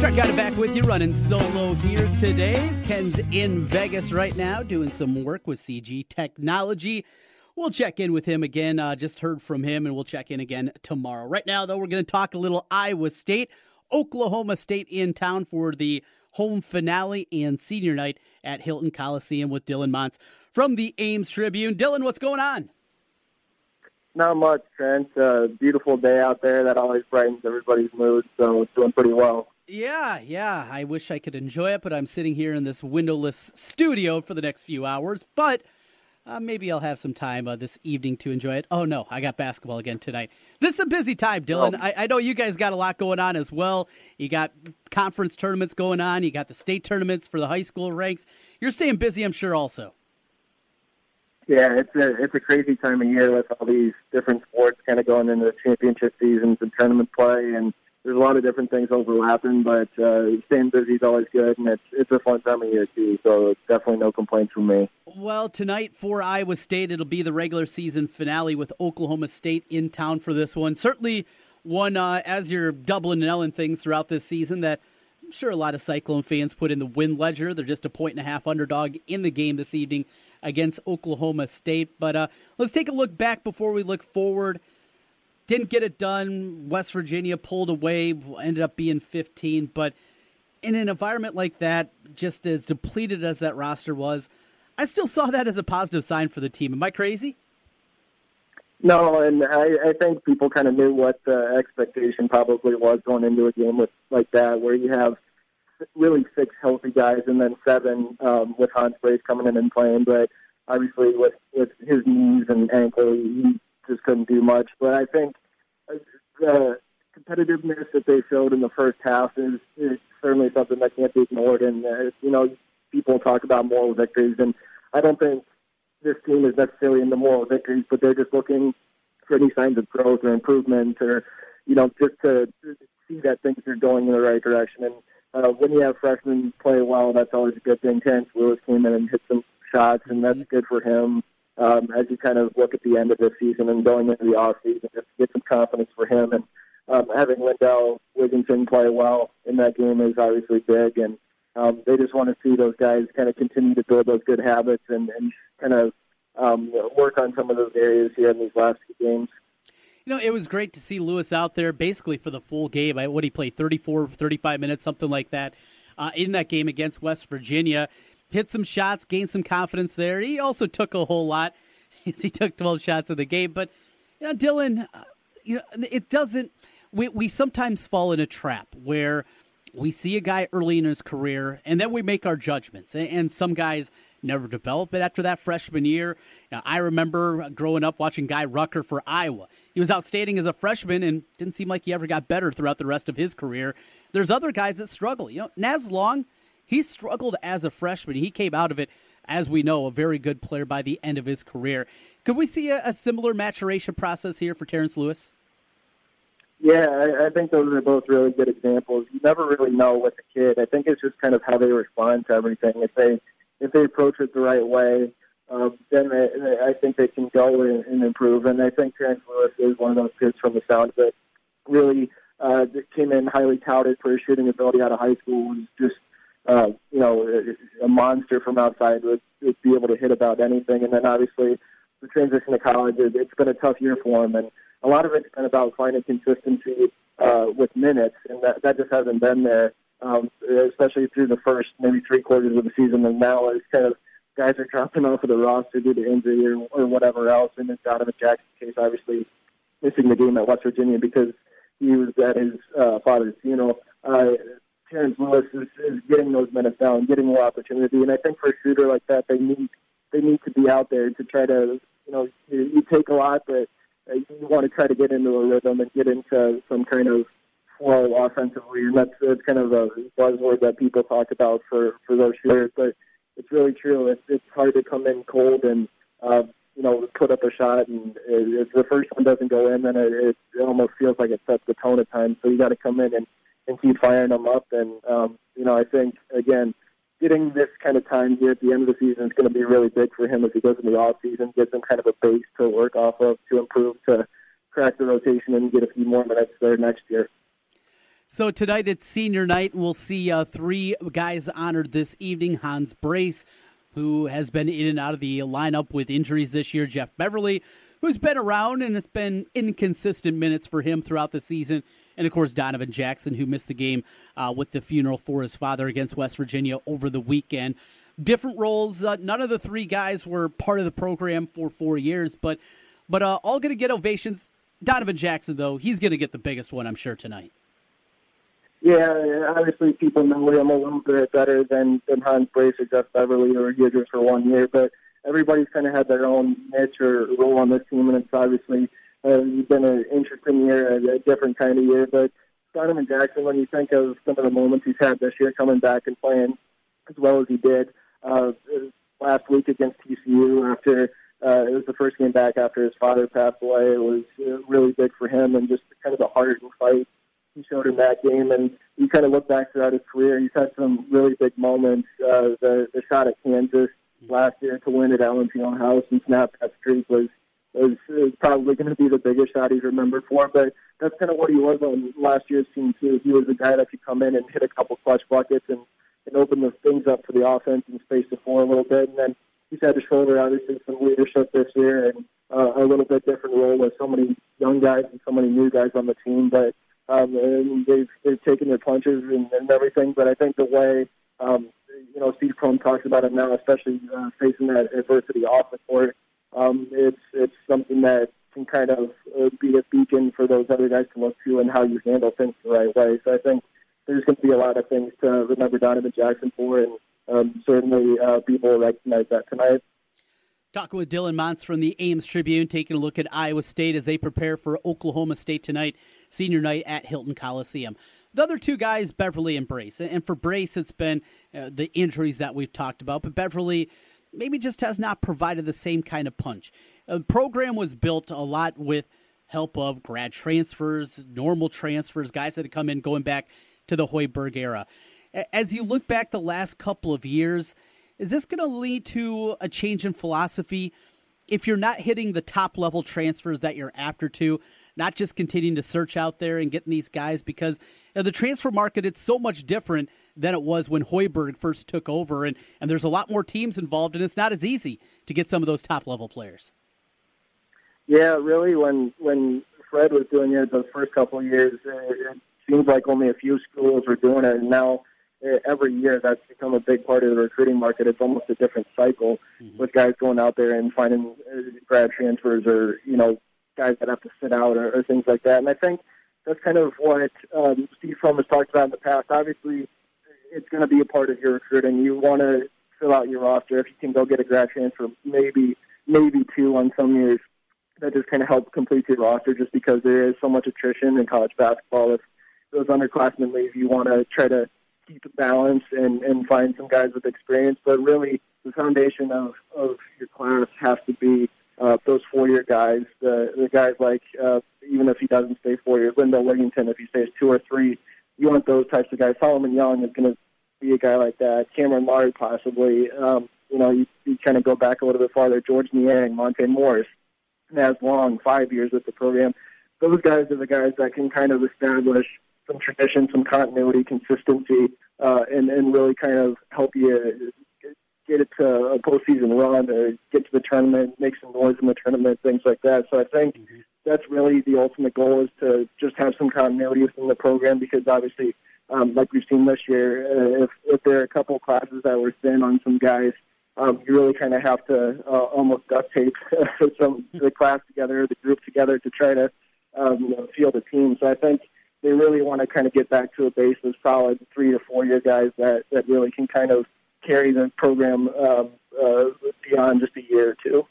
Got it back with you, running solo here today. Ken's in Vegas right now doing some work with CG Technology. We'll check in with him again. Uh, just heard from him, and we'll check in again tomorrow. Right now, though, we're going to talk a little Iowa State, Oklahoma State in town for the home finale and senior night at Hilton Coliseum with Dylan Montz from the Ames Tribune. Dylan, what's going on? Not much, Trent. Uh, beautiful day out there. That always brightens everybody's mood, so it's doing pretty well. Yeah, yeah. I wish I could enjoy it, but I'm sitting here in this windowless studio for the next few hours. But uh, maybe I'll have some time uh, this evening to enjoy it. Oh, no, I got basketball again tonight. This is a busy time, Dylan. Oh. I, I know you guys got a lot going on as well. You got conference tournaments going on, you got the state tournaments for the high school ranks. You're staying busy, I'm sure, also. Yeah, it's a it's a crazy time of year with all these different sports kind of going into the championship seasons and tournament play, and there's a lot of different things overlapping. But uh, staying busy is always good, and it's it's a fun time of year too. So definitely no complaints from me. Well, tonight for Iowa State, it'll be the regular season finale with Oklahoma State in town for this one. Certainly one, uh, as you're doubling and Ellen things throughout this season, that I'm sure a lot of Cyclone fans put in the win ledger. They're just a point and a half underdog in the game this evening against Oklahoma State. But uh, let's take a look back before we look forward. Didn't get it done. West Virginia pulled away, ended up being 15. But in an environment like that, just as depleted as that roster was, I still saw that as a positive sign for the team. Am I crazy? No, and I, I think people kind of knew what the expectation probably was going into a game with like that, where you have really six healthy guys and then seven um, with Hans Brase coming in and playing. But obviously, with with his knees and ankle, he just couldn't do much. But I think uh, the competitiveness that they showed in the first half is, is certainly something that can't be ignored. And uh, you know, people talk about moral victories, and I don't think this team is necessarily in the moral victories, but they're just looking for any signs of growth or improvement, or you know, just to see that things are going in the right direction. And uh, when you have freshmen play well, that's always a good thing. Terrence Lewis came in and hit some shots, and that's good for him um, as you kind of look at the end of the season and going into the off season, just to get some confidence for him. And um, having Lindell Wigginton play well in that game is obviously big, and um, they just want to see those guys kind of continue to build those good habits and, and kind of um, work on some of those areas here in these last few games. You know, it was great to see Lewis out there basically for the full game. I, what he played 34, 35 minutes, something like that, uh, in that game against West Virginia. Hit some shots, gained some confidence there. He also took a whole lot. he took 12 shots in the game. But, you know, Dylan, uh, you know, it doesn't. We, we sometimes fall in a trap where we see a guy early in his career and then we make our judgments. And, some guys never develop it after that freshman year. I remember growing up watching Guy Rucker for Iowa. He was outstanding as a freshman and didn't seem like he ever got better throughout the rest of his career. There's other guys that struggle. You know, Naz Long, he struggled as a freshman. He came out of it, as we know, a very good player by the end of his career. Could we see a, a similar maturation process here for Terrence Lewis? Yeah, I, I think those are both really good examples. You never really know with a kid. I think it's just kind of how they respond to everything. If they if they approach it the right way, um, then they, I think they can go and, and improve. And I think Terrence Lewis is one of those kids from the sound it. Really uh, came in highly touted for his shooting ability out of high school. Was just uh, you know a monster from outside. Would, would be able to hit about anything. And then obviously the transition to college. It, it's been a tough year for him, and a lot of it's been about finding consistency uh, with minutes, and that that just hasn't been there. Um, especially through the first maybe three quarters of the season, and now it's kind of guys are dropping off of the roster due to injury or, or whatever else. And in Donovan Jackson's case, obviously missing the game at West Virginia because he was at his uh, father's funeral. Uh, Terrence Lewis is, is getting those minutes down, getting more opportunity, and I think for a shooter like that, they need they need to be out there to try to you know you, you take a lot, but uh, you want to try to get into a rhythm and get into some kind of flow offensively, and that's, that's kind of a buzzword that people talk about for for those shooters, but it's really true. It's it's hard to come in cold and uh, you know put up a shot, and if the first one doesn't go in, then it, it, almost feels like it sets the tone at times. So you got to come in and and keep firing them up. And um, you know, I think again, getting this kind of time here at the end of the season is going to be really big for him as he goes in the off season, gives him kind of a base to work off of to improve to crack the rotation and get a few more minutes there next year. So tonight it's senior night. and We'll see uh, three guys honored this evening. Hans Brase, who has been in and out of the lineup with injuries this year. Jeff Beverly, who's been around and it's been inconsistent minutes for him throughout the season. And of course, Donovan Jackson, who missed the game uh, with the funeral for his father against West Virginia over the weekend. Different roles. Uh, none of the three guys were part of the program for four years, but but uh, all going to get ovations. Donovan Jackson, though, he's going to get the biggest one, I'm sure, tonight. Yeah, obviously people know him a little bit better than, than Hans Brase or Jeff Beverly or Yidris for one year, but everybody's kind of had their own niche or role on this team, and it's obviously uh, it's been an interesting year, a, a different kind of year. But Donovan Jackson, when you think of some of the moments he's had this year, coming back and playing as well as he did uh, last week against TCU after uh, it was the first game back after his father passed away. It was uh, really big for him and just kind of the heart and fight he showed in that game. And you kind of look back throughout his career, he's had some really big moments. Uh, the, the shot at Kansas last year to win at Allen Fieldhouse and snap that streak was, was, was probably going to be the biggest shot he's remembered for. But that's kind of what he was on last year's team, too. He was a guy that could come in and hit a couple clutch buckets and, and open the things up for the offense and space the floor a little bit. And then he's had to shoulder, obviously, some leadership this year and uh, a little bit different role with so many young guys and so many new guys on the team. But um, and they've they've taken their punches and, and everything. But I think the way um, you know Steve Prohm talks about it now, especially uh, facing that adversity off the court, um, it's it's something that can kind of uh, be a beacon for those other guys to look to and how you handle things the right way. So I think there's going to be a lot of things to remember Donovan Jackson for, and um, certainly uh, people recognize that tonight. Talking with Dylan Montz from the Ames Tribune, taking a look at Iowa State as they prepare for Oklahoma State tonight, senior night at Hilton Coliseum. The other two guys, Beverly and Brase. And for Brase, it's been uh, the injuries that we've talked about, but Beverly maybe just has not provided the same kind of punch. The program was built a lot with help of grad transfers, normal transfers, guys that have come in going back to the Hoiberg era. As you look back the last couple of years, is this going to lead to a change in philosophy? If you're not hitting the top level transfers that you're after to, not just continuing to search out there and getting these guys because you know, the transfer market it's so much different than it was when Hoiberg first took over and, and there's a lot more teams involved and it's not as easy to get some of those top level players. Yeah, really when when Fred was doing it the first couple of years, it, it seems like only a few schools were doing it and now every year that's become a big part of the recruiting market. It's almost a different cycle mm-hmm. with guys going out there and finding uh, grad transfers or you know guys that have to sit out or, or things like that. And I think that's kind of what um, Steve Prohm has talked about in the past. Obviously, it's going to be a part of your recruiting. You want to fill out your roster. If you can go get a grad transfer, maybe maybe two on some years, that just kind of help complete your roster. Just because there is so much attrition in college basketball, if those underclassmen leave, you want to try to keep it balanced and, and find some guys with experience. But really, the foundation of, of your class has to be uh, those four-year guys, the, the guys like, uh, even if he doesn't stay four years, Lindell Wigginton, if he stays two or three, you want those types of guys. Solomon Young is going to be a guy like that. Cameron Lard, possibly. Um, you know, you, you kind of go back a little bit farther. Georges Niang, Monte Morris, Naz Long, five years with the program. Those guys are the guys that can kind of establish – some tradition, some continuity, consistency, uh, and and really kind of help you get it to a postseason run, or get to the tournament, make some noise in the tournament, things like that. So I think mm-hmm. that's really the ultimate goal is to just have some continuity within the program because obviously, um, like we've seen this year, uh, if if there are a couple classes that were thin on some guys, um, you really kind of have to uh, almost duct tape some the class together, the group together to try to um, you know, field a team. So I think they really want to kind of get back to a base of solid three to four year guys that that really can kind of carry the program um, uh, beyond just a year or two.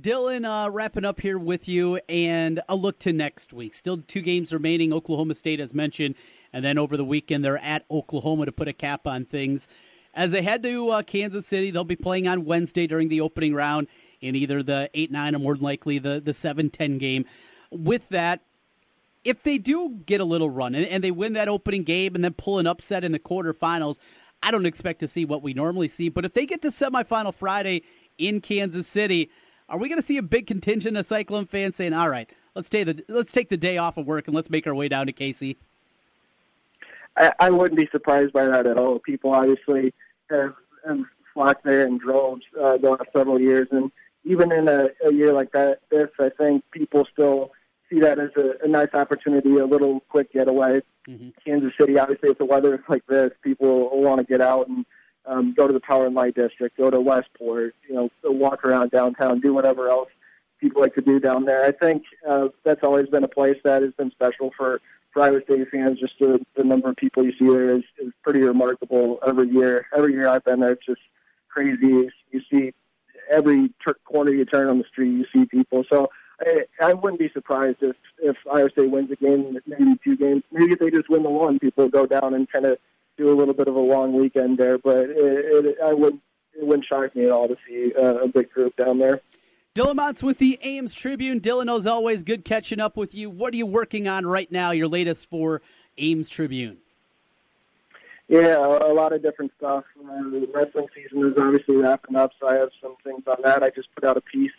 Dylan, uh, wrapping up here with you, and a look to next week. Still two games remaining. Oklahoma State, as mentioned, and then over the weekend they're at Oklahoma to put a cap on things. As they head to uh, Kansas City, they'll be playing on Wednesday during the opening round in either the 8 9 or more than likely the, the 7 10 game. With that, if they do get a little run and, and they win that opening game and then pull an upset in the quarterfinals, I don't expect to see what we normally see. But if they get to semifinal Friday in Kansas City, are we going to see a big contingent of Cyclone fans saying, "All right, let's take the let's take the day off of work and let's make our way down to KC"? I, I wouldn't be surprised by that at all. People obviously have, have flocked there in droves uh, the last several years, and even in a, a year like that, this I think people still see that as a, a nice opportunity, a little quick getaway. Mm-hmm. Kansas City, obviously, if the weather is like this, people will want to get out and um, go to the Power and Light District, go to Westport, you know, walk around downtown, do whatever else people like to do down there. I think uh, that's always been a place that has been special for, Iowa State fans. Just the, the number of people you see there is, is pretty remarkable every year. Every year I've been there, it's just crazy. You see every corner you turn on the street, you see people. So I, I wouldn't be surprised if if Iowa State wins a game, maybe two games. Maybe if they just win the one, people go down and kind of do a little bit of a long weekend there. But it, it, I wouldn't it wouldn't shock me at all to see uh, a big group down there. Dylan Montz with the Ames Tribune. Dylan, as always, good catching up with you. What are you working on right now? Your latest for Ames Tribune? Yeah, a lot of different stuff. Uh, the wrestling season is obviously wrapping up, so I have some things on that. I just put out a piece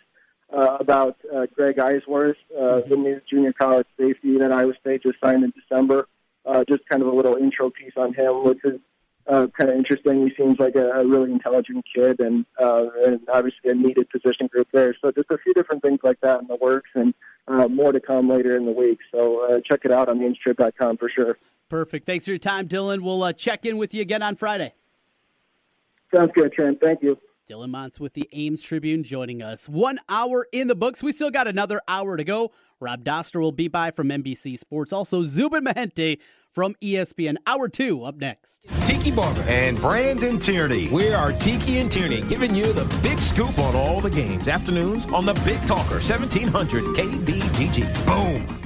uh, about uh, Greg Eisworth, uh, the new junior college safety that Iowa State just signed in December. Uh, just kind of a little intro piece on him, which is uh, kind of interesting. He seems like a, a really intelligent kid, and uh, and obviously a needed position group there. So just a few different things like that in the works, and uh, more to come later in the week. So uh, check it out on theamstrip.com for sure. Perfect. Thanks for your time, Dylan. We'll uh, check in with you again on Friday. Sounds good, Trent. Thank you. Dylan Montz with the Ames Tribune joining us. One hour in the books. We still got another hour to go. Rob Doster will be by from NBC Sports. Also, Zubin Mehenti from ESPN. Hour two up next. Tiki Barber and Brandon Tierney. We are Tiki and Tierney giving you the big scoop on all the games. Afternoons on the Big Talker, 1700 KBGG. Boom.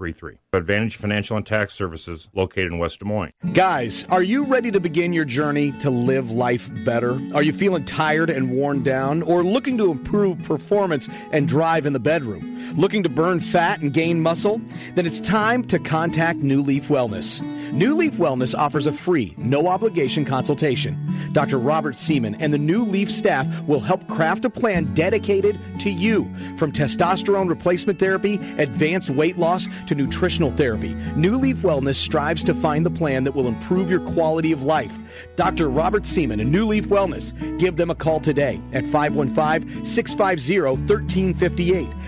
1133. Advantage Financial and Tax Services located in West Des Moines. Guys, are you ready to begin your journey to live life better? Are you feeling tired and worn down or looking to improve performance and drive in the bedroom? Looking to burn fat and gain muscle? Then it's time to contact New Leaf Wellness. New Leaf Wellness offers a free, no obligation consultation. Dr. Robert Seaman and the New Leaf staff will help craft a plan dedicated to you. From testosterone replacement therapy, advanced weight loss, to nutritional therapy, New Leaf Wellness strives to find the plan that will improve your quality of life. Dr. Robert Seaman and New Leaf Wellness. Give them a call today at 515 650 1358.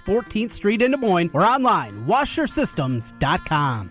14th Street in Des Moines or online, washersystems.com.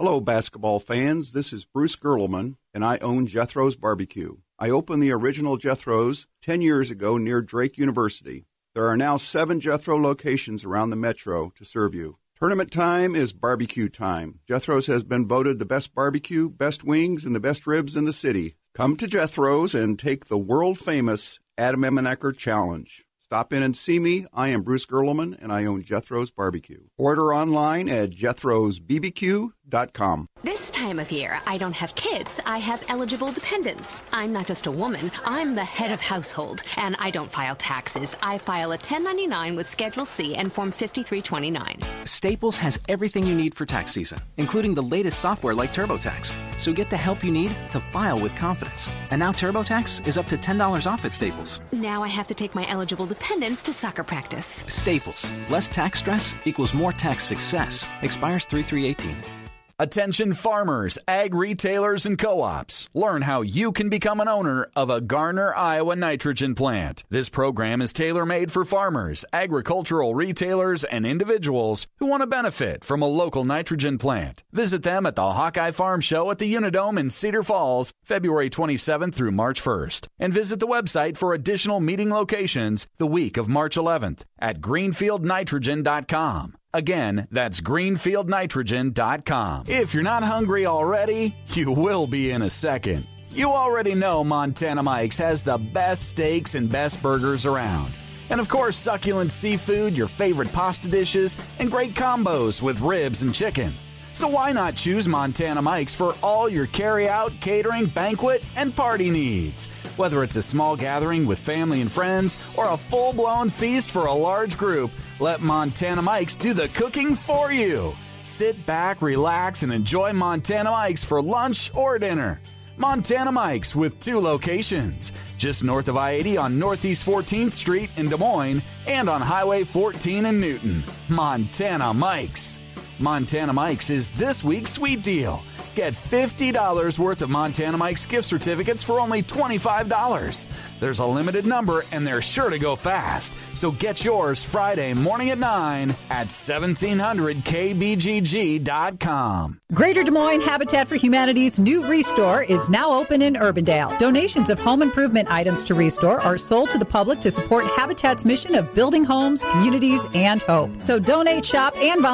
Hello, basketball fans. This is Bruce Gerleman, and I own Jethro's Barbecue. I opened the original Jethro's 10 years ago near Drake University. There are now seven Jethro locations around the metro to serve you. Tournament time is barbecue time. Jethro's has been voted the best barbecue, best wings, and the best ribs in the city. Come to Jethro's and take the world famous Adam Emmenecker Challenge. Stop in and see me. I am Bruce Gerleman, and I own Jethro's Barbecue. Order online at jethro'sbbq.com. This time of year, I don't have kids, I have eligible dependents. I'm not just a woman, I'm the head of household, and I don't file taxes. I file a 1099 with Schedule C and Form 5329. Staples has everything you need for tax season, including the latest software like TurboTax. So get the help you need to file with confidence. And now TurboTax is up to $10 off at Staples. Now I have to take my eligible dependents to soccer practice. Staples. Less tax stress equals more tax success. Expires 3318. Attention farmers, ag retailers, and co ops. Learn how you can become an owner of a Garner, Iowa nitrogen plant. This program is tailor made for farmers, agricultural retailers, and individuals who want to benefit from a local nitrogen plant. Visit them at the Hawkeye Farm Show at the Unidome in Cedar Falls, February 27th through March 1st. And visit the website for additional meeting locations the week of March 11th at greenfieldnitrogen.com. Again, that's greenfieldnitrogen.com. If you're not hungry already, you will be in a second. You already know Montana Mike's has the best steaks and best burgers around. And of course, succulent seafood, your favorite pasta dishes, and great combos with ribs and chicken. So why not choose Montana Mike's for all your carry-out, catering, banquet, and party needs? Whether it's a small gathering with family and friends or a full-blown feast for a large group, let Montana Mike's do the cooking for you. Sit back, relax, and enjoy Montana Mike's for lunch or dinner. Montana Mike's with two locations, just north of I-80 on Northeast 14th Street in Des Moines and on Highway 14 in Newton. Montana Mike's. Montana Mike's is this week's sweet deal. Get $50 worth of Montana Mike's gift certificates for only $25. There's a limited number and they're sure to go fast. So get yours Friday morning at 9 at 1700kbgg.com. Greater Des Moines Habitat for Humanity's new Restore is now open in Urbandale. Donations of home improvement items to Restore are sold to the public to support Habitat's mission of building homes, communities, and hope. So donate, shop, and volunteer